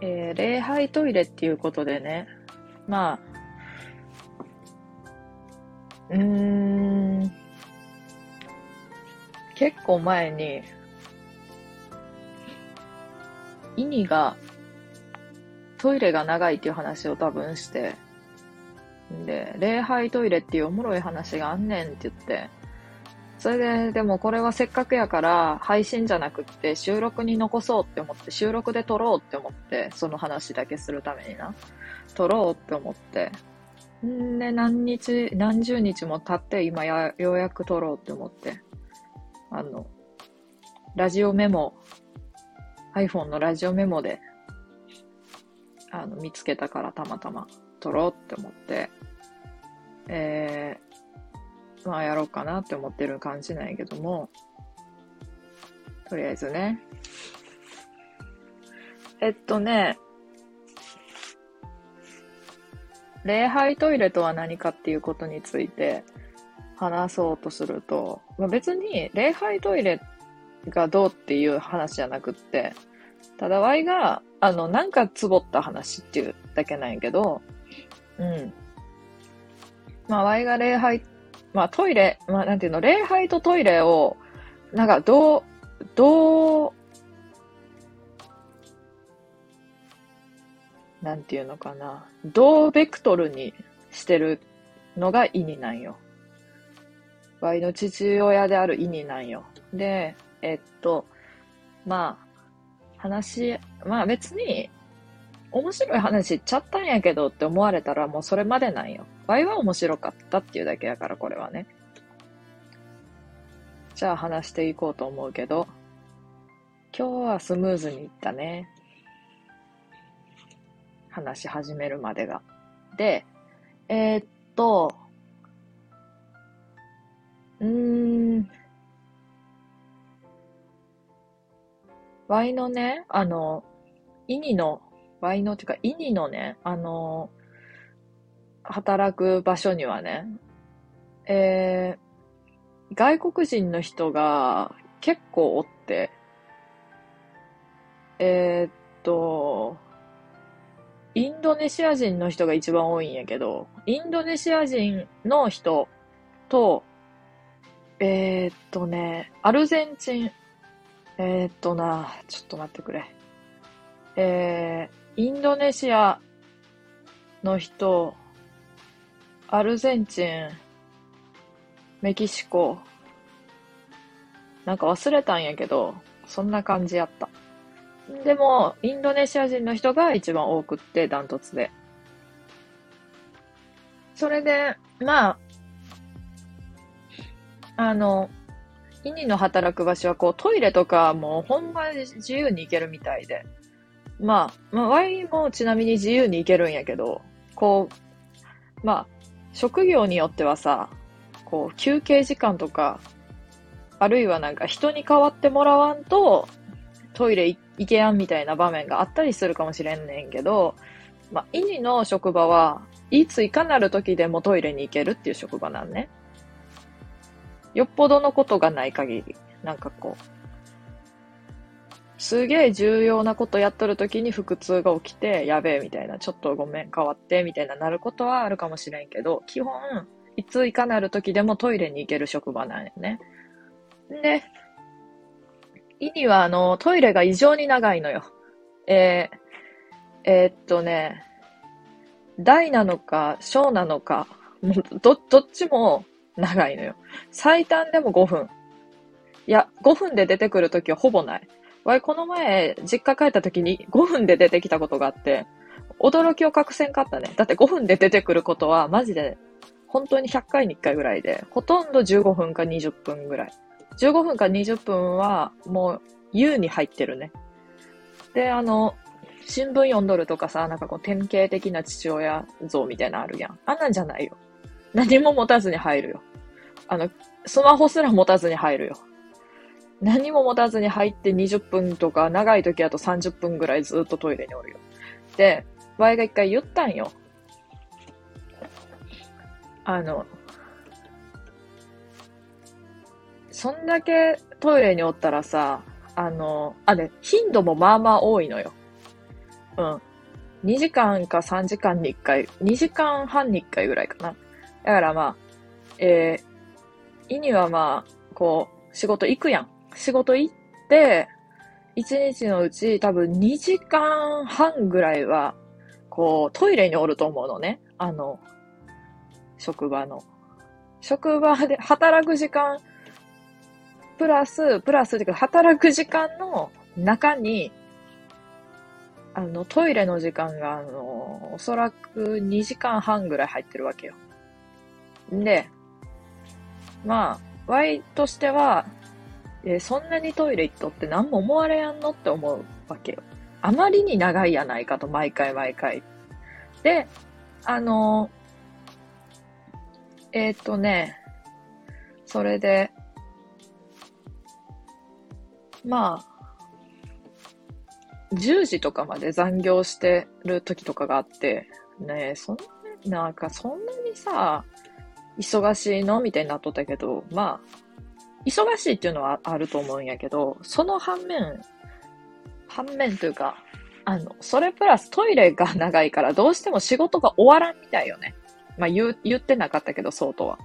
えー礼拝トイレっていうことでね、まあ、うん、結構前に、イニがトイレが長いっていう話を多分して、で、礼拝トイレっていうおもろい話があんねんって言って、それで、でもこれはせっかくやから配信じゃなくって収録に残そうって思って、収録で撮ろうって思って、その話だけするためにな、撮ろうって思って、んで、何日、何十日も経って今や、ようやく撮ろうって思って、あの、ラジオメモ、iPhone のラジオメモで、あの、見つけたからたまたま撮ろうって思って、えー、まあやろうかなって思ってる感じなんやけども、とりあえずね。えっとね、礼拝トイレとは何かっていうことについて話そうとすると、まあ、別に礼拝トイレがどうっていう話じゃなくって、ただ、ワイが、あの、なんかつぼった話っていうだけなんやけど、うん。まあ、ワイが礼拝、まあ、トイレ、まあ、なんていうの、礼拝とトイレを、なんか、どう、どう、なんていうのかな、どうベクトルにしてるのが意味なんよ。ワイの父親である意味なんよ。で、えっと、まあ、話、まあ別に、面白い話言っちゃったんやけどって思われたらもうそれまでなんよ。ワイは面白かったっていうだけやから、これはね。じゃあ話していこうと思うけど、今日はスムーズにいったね。話し始めるまでが。で、えーっと、うーん、ワイのね、あの、イニの、ワイのっていうか、イニのね、あの、働く場所にはね、えー外国人の人が結構おって、えーっと、インドネシア人の人が一番多いんやけど、インドネシア人の人と、えーっとね、アルゼンチン、えーっとな、ちょっと待ってくれ。えー、インドネシアの人、アルゼンチン、メキシコ、なんか忘れたんやけど、そんな感じやった。でも、インドネシア人の人が一番多くって、ダントツで。それで、まあ、あの、イニの働く場所はこうトイレとかもうほんまに自由に行けるみたいで。まあ、まあ、ワイもちなみに自由に行けるんやけど、こう、まあ、職業によってはさ、こう、休憩時間とか、あるいはなんか人に代わってもらわんと、トイレ行けやんみたいな場面があったりするかもしれんねんけど、まあ、イニの職場は、いついかなる時でもトイレに行けるっていう職場なんね。よっぽどのことがない限り、なんかこう、すげえ重要なことやっとる時に腹痛が起きて、やべえみたいな、ちょっとごめん変わってみたいななることはあるかもしれんけど、基本、いついかなる時でもトイレに行ける職場なんよね。で、イニはあの、トイレが異常に長いのよ。えー、えーっとね、大なのか小なのか、も うど、どっちも長いのよ。最短でも5分。いや、5分で出てくるときはほぼない。わい、この前、実家帰ったときに5分で出てきたことがあって、驚きを隠せんかったね。だって5分で出てくることは、マジで、本当に100回に1回ぐらいで、ほとんど15分か20分ぐらい。15分か20分は、もう、優に入ってるね。で、あの、新聞読んどるとかさ、なんかこう典型的な父親像みたいなのあるやん。あんなんじゃないよ。何も持たずに入るよ。あの、スマホすら持たずに入るよ。何も持たずに入って20分とか、長い時だと30分ぐらいずっとトイレにおるよ。で、ワイが一回言ったんよ。あの、そんだけトイレにおったらさ、あの、あ、ね、頻度もまあまあ多いのよ。うん。2時間か3時間に1回、2時間半に1回ぐらいかな。だからまあ、えー、意にはまあ、こう、仕事行くやん。仕事行って、1日のうち多分2時間半ぐらいは、こう、トイレにおると思うのね。あの、職場の。職場で働く時間、プラス、プラスっ、ていうか働く時間の中に、あの、トイレの時間が、あの、おそらく2時間半ぐらい入ってるわけよ。で、まあ、Y としては、え、そんなにトイレ行っとって何も思われやんのって思うわけよ。あまりに長いやないかと、毎回毎回。で、あのえっ、とね、それで、まあ、10時とかまで残業してる時とかがあって、ねそんな、なんかそんなにさ、忙しいの？みたいになっとったけど、まあ、忙しいっていうのはあると思うんやけど、その反面、反面というか、あの、それプラストイレが長いからどうしても仕事が終わらんみたいよね。まあ言、言ってなかったけど、そうとは。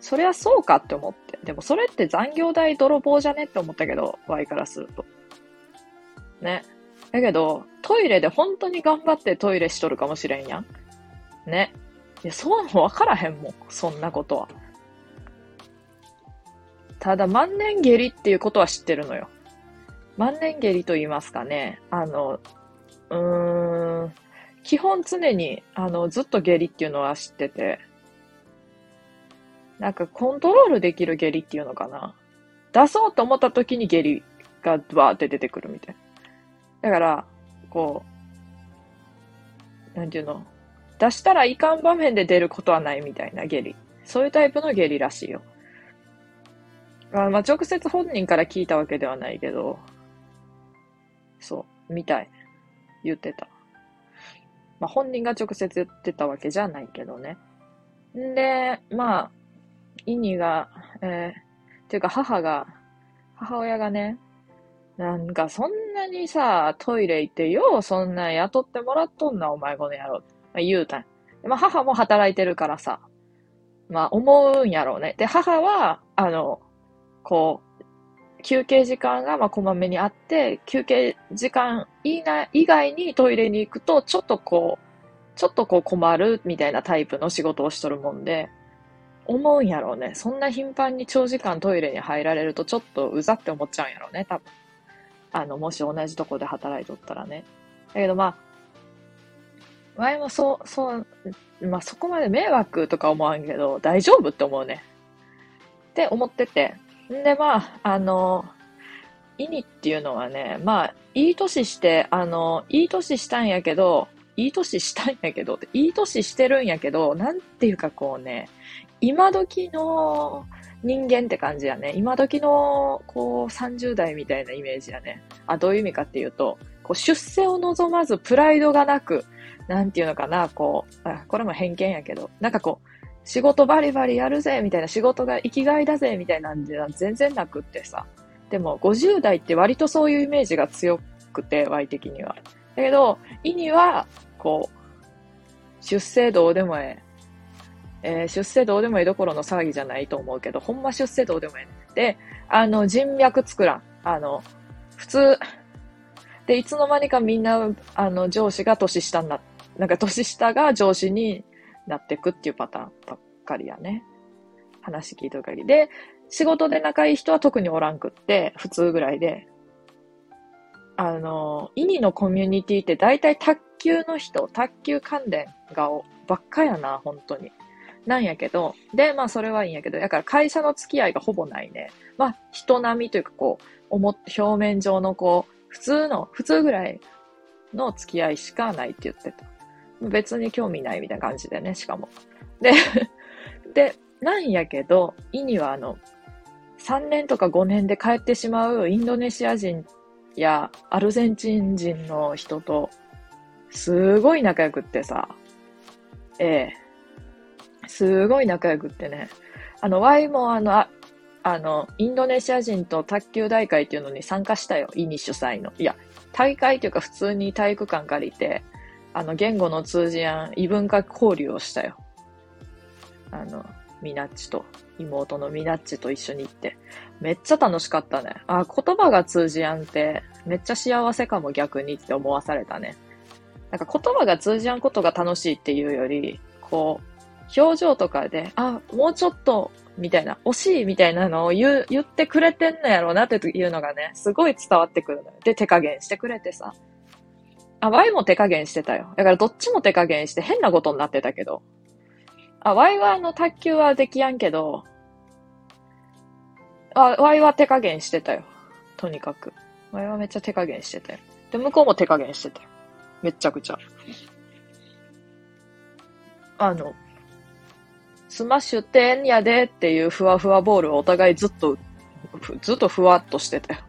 そりゃそうかって思って。でもそれって残業代泥棒じゃねって思ったけど、Y からすると。ね。だけど、トイレで本当に頑張ってトイレしとるかもしれんやん。ね。いや、そうもわからへんもん。そんなことは。ただ、万年下痢っていうことは知ってるのよ。万年下痢と言いますかね。あの、うーん、基本常に、あの、ずっと下痢っていうのは知ってて、なんかコントロールできる下痢っていうのかな。出そうと思った時に下痢がわーって出てくるみたいな。だから、こう、なんていうの？出したらいかん場面で出ることはないみたいな下痢。そういうタイプの下痢らしいよ。あまあ、直接本人から聞いたわけではないけど、そう、みたい。言ってた。まあ、本人が直接言ってたわけじゃないけどね。んで、まあ、イニが、えー、っていうか母が、母親がね、なんかそんなにさ、トイレ行ってようそんな雇ってもらっとんな、お前この野郎。まあ、言うたん。まあ母も働いてるからさ、まあ思うんやろうね。で、母は、あの、こう、休憩時間がまあこまめにあって、休憩時間以外にトイレに行くと、ちょっとこう、ちょっとこう困るみたいなタイプの仕事をしとるもんで、思うんやろうね。そんな頻繁に長時間トイレに入られるとちょっとうざって思っちゃうんやろうね、多分。あの、もし同じとこで働いとったらね。だけどまあ、前もそう、そう、まあそこまで迷惑とか思わんけど、大丈夫って思うね。って思ってて。んでまあ、あの、イニっていうのはね、まあ、いい年して、あの、いい年したんやけど、いい年したんやけど、いい年してるんやけど、なんていうかこうね、今時の人間って感じやね。今時の、こう、30代みたいなイメージやね。あ、どういう意味かっていうと、こう、出世を望まず、プライドがなく、なんていうのかな、こう、あ、これも偏見やけど、なんかこう、仕事バリバリやるぜ、みたいな、仕事が生きがいだぜ、みたいなんじゃ全然なくってさ。でも、50代って割とそういうイメージが強くて、Y 的には。だけど、意には、こう、出世どうでもええ。えー、出世どうでもいいどころの騒ぎじゃないと思うけど、ほんま出世どうでもいい。で、あの、人脈作らん。あの、普通、で、いつの間にかみんな、あの、上司が年下にな、なんか年下が上司になっていくっていうパターンばっかりやね。話聞いてる限り。で、仕事で仲いい人は特におらんくって、普通ぐらいで。あの、イニのコミュニティって大体卓球の人、卓球関連がばっかやな、本当に。なんやけど、で、まあそれはいいんやけど、だから会社の付き合いがほぼないね。まあ人並みというかこう、思っ表面上のこう、普通の、普通ぐらいの付き合いしかないって言ってた。別に興味ないみたいな感じでね、しかも。で、で、なんやけど、意にはあの、3年とか5年で帰ってしまうインドネシア人やアルゼンチン人の人と、すごい仲良くってさ、ええ、すごい仲良くってね。あの、Y もあの、ああの、インドネシア人と卓球大会っていうのに参加したよ。イニ主催の。いや、大会っていうか普通に体育館借りて、あの、言語の通じやん異文化交流をしたよ。あの、ミナッチと、妹のミナッチと一緒に行って。めっちゃ楽しかったね。あ、言葉が通じやんって、めっちゃ幸せかも逆にって思わされたね。なんか言葉が通じやんことが楽しいっていうより、こう、表情とかで、あ、もうちょっと、みたいな、惜しいみたいなのを言、言ってくれてんのやろうなっていうのがね、すごい伝わってくるのよ。で、手加減してくれてさ。あ、Y も手加減してたよ。だからどっちも手加減して変なことになってたけど。あ、Y はあの卓球はできやんけど、あ、Y は手加減してたよ。とにかく。Y はめっちゃ手加減してたよ。で、向こうも手加減してたよ。めっちゃくちゃ。あの、スマッシュ点やでっていうふわふわボールをお互いずっと、ずっとふわっとしてたよ。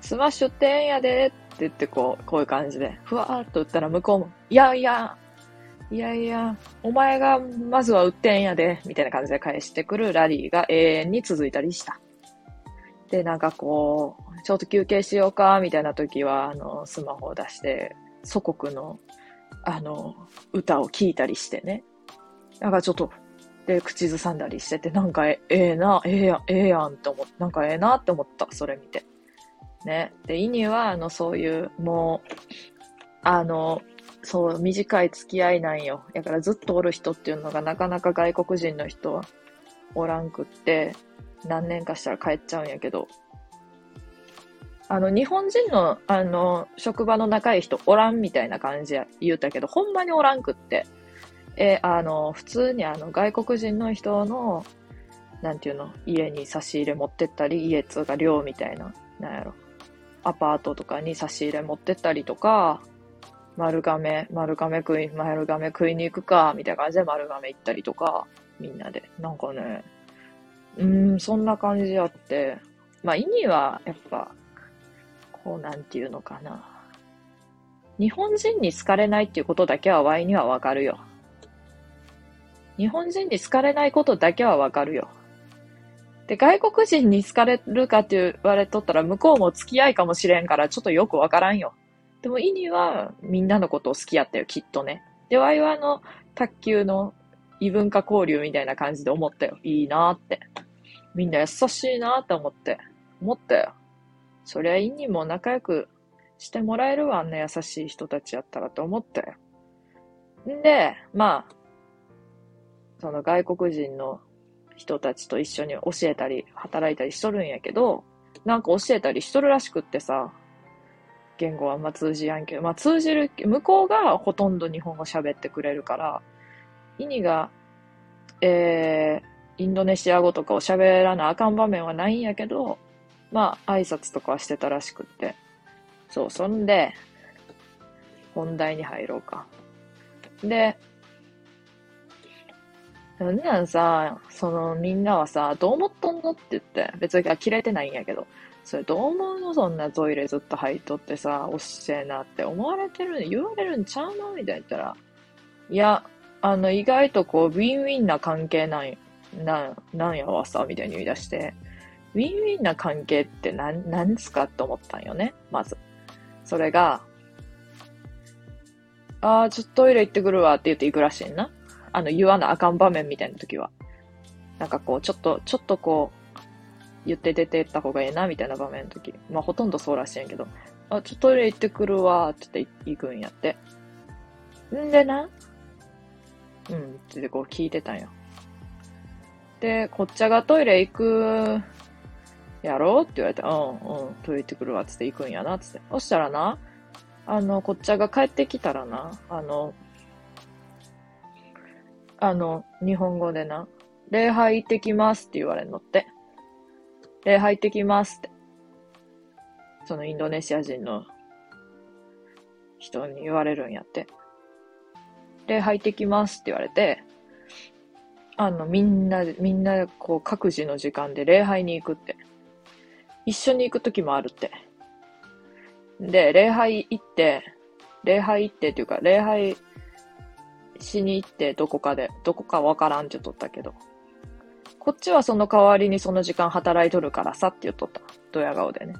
スマッシュ点やでって言ってこう、こういう感じで、ふわーっと打ったら向こうも、いやいや、いやいや、お前がまずは打ってんやで、みたいな感じで返してくるラリーが永遠に続いたりした。で、なんかこう、ちょっと休憩しようか、みたいな時は、あの、スマホを出して、祖国の、あの、歌を聴いたりしてね。なんかちょっと、で、口ずさんだりしてて、なんかええな、ええやん、ええやんって思った。なんかええなって思った、それ見て。ね。で、イニは、あの、そういう、もう、あの、そう、短い付き合いなんよ。だからずっとおる人っていうのがなかなか外国人の人はおらんくって、何年かしたら帰っちゃうんやけど、あの、日本人の、あの、職場の仲いい人おらんみたいな感じや言うたけど、ほんまにおらんくって。え、あの、普通にあの、外国人の人の、なんていうの、家に差し入れ持ってったり、家つうか寮みたいな、なんやろ、アパートとかに差し入れ持ってったりとか、丸亀、丸亀食い、丸亀食いに行くか、みたいな感じで丸亀行ったりとか、みんなで。なんかね、うん、そんな感じやって、まあ意味はやっぱ、こうなんていうのかな。日本人に好かれないっていうことだけはワイにはわかるよ。日本人に好かれないことだけはわかるよ。で、外国人に好かれるかって言われとったら向こうも付き合いかもしれんからちょっとよくわからんよ。でもイニはみんなのことを好きやったよ、きっとね。で、ワイはあの、卓球の異文化交流みたいな感じで思ったよ。いいなって。みんな優しいなって思って。思ったよ。そりゃイニも仲良くしてもらえるわ、あんな優しい人たちやったらと思ったよ。んで、まあ、その外国人の人たちと一緒に教えたり、働いたりしとるんやけど、なんか教えたりしとるらしくってさ、言語はあんま通じやんけど、まあ通じる、向こうがほとんど日本語喋ってくれるから、イニが、えー、インドネシア語とかを喋らなあかん場面はないんやけど、まあ挨拶とかはしてたらしくって。そう、そんで、本題に入ろうか。で、でなんさ、そのみんなはさ、どう思っとんのって言って、別に切れてないんやけど、それどう思うの？そんなトイレずっと入っとってさ、おっせえなって思われてる言われるんちゃうの？みたいな言ったら、いや、あの、意外とこう、ウィンウィンな関係なん、な、なんやわさ、みたいに言い出して、ウィンウィンな関係って何、何ですかって思ったんよね、まず。それが、あー、ちょっとトイレ行ってくるわって言って行くらしいな。あの、言わなあかん場面みたいな時は。なんかこう、ちょっと、ちょっとこう、言って出てった方がええな、みたいな場面の時。まあ、ほとんどそうらしいんやけど、あ、ちょっとトイレ行ってくるわ、って言って行くんやって。んでな、うん、ってこう聞いてたんよ。で、こっちゃがトイレ行く、やろうって言われて、うん、うん、トイレ行ってくるわ、つって行くんやな、つって。そしたらな、あの、こっちゃが帰ってきたらな、あの、あの、日本語でな、礼拝行ってきますって言われるのって。礼拝行ってきますって。そのインドネシア人の人に言われるんやって。礼拝行ってきますって言われて、あの、みんな、みんな、こう、各自の時間で礼拝に行くって。一緒に行く時もあるって。で、礼拝行って、礼拝行ってっていうか、礼拝しに行って、どこかで、どこかわからんって言っとったけど、こっちはその代わりにその時間働いとるからさって言っとった。ドヤ顔でね。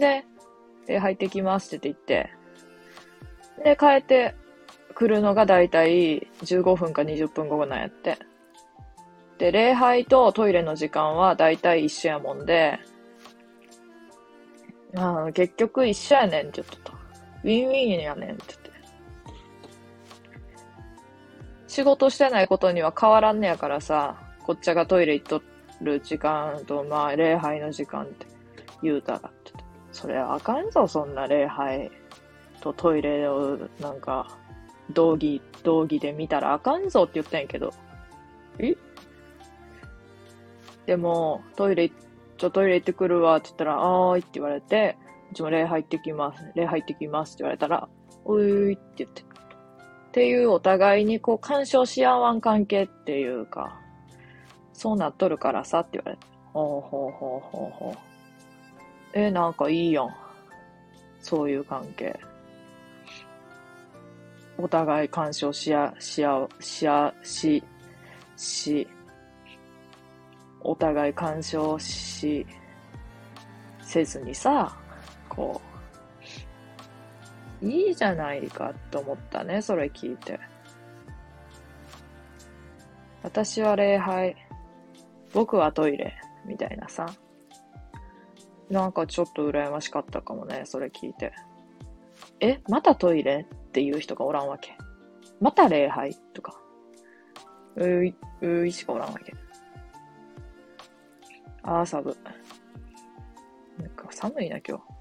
で、で、入ってきますって言って、で、帰ってくるのがだいたい15分か20分後なんやって。で、礼拝とトイレの時間はだいたい一緒やもんで、あ結局一緒やねんって言っとった。ウィンウィンやねんって言っ仕事してないことには変わらんねやからさ、こっちがトイレ行っとる時間と、まあ、礼拝の時間って言うたらって。それあかんぞ、そんな礼拝とトイレをなんか、道義、道義で見たらあかんぞって言ったんやけど。え？でも、トイレ、ちょ、トイレ行ってくるわって言ったら、あーいって言われて、うちも礼拝行ってきます。礼拝行ってきますって言われたら、おいって言って。っていうお互いにこう干渉し合わん関係っていうか、そうなっとるからさって言われて。ほうほうほうほうほう。え、なんかいいやん。そういう関係。お互い干渉しあ、しあ、しあ、し、し、お互い干渉し、せずにさ、こう、いいじゃないかと思ったね、それ聞いて。私は礼拝、僕はトイレ、みたいなさ。なんかちょっと羨ましかったかもね、それ聞いて。え、またトイレっていう人がおらんわけ？また礼拝とか？うい、ういしかおらんわけ。あー、サブ。なんか寒いな、今日。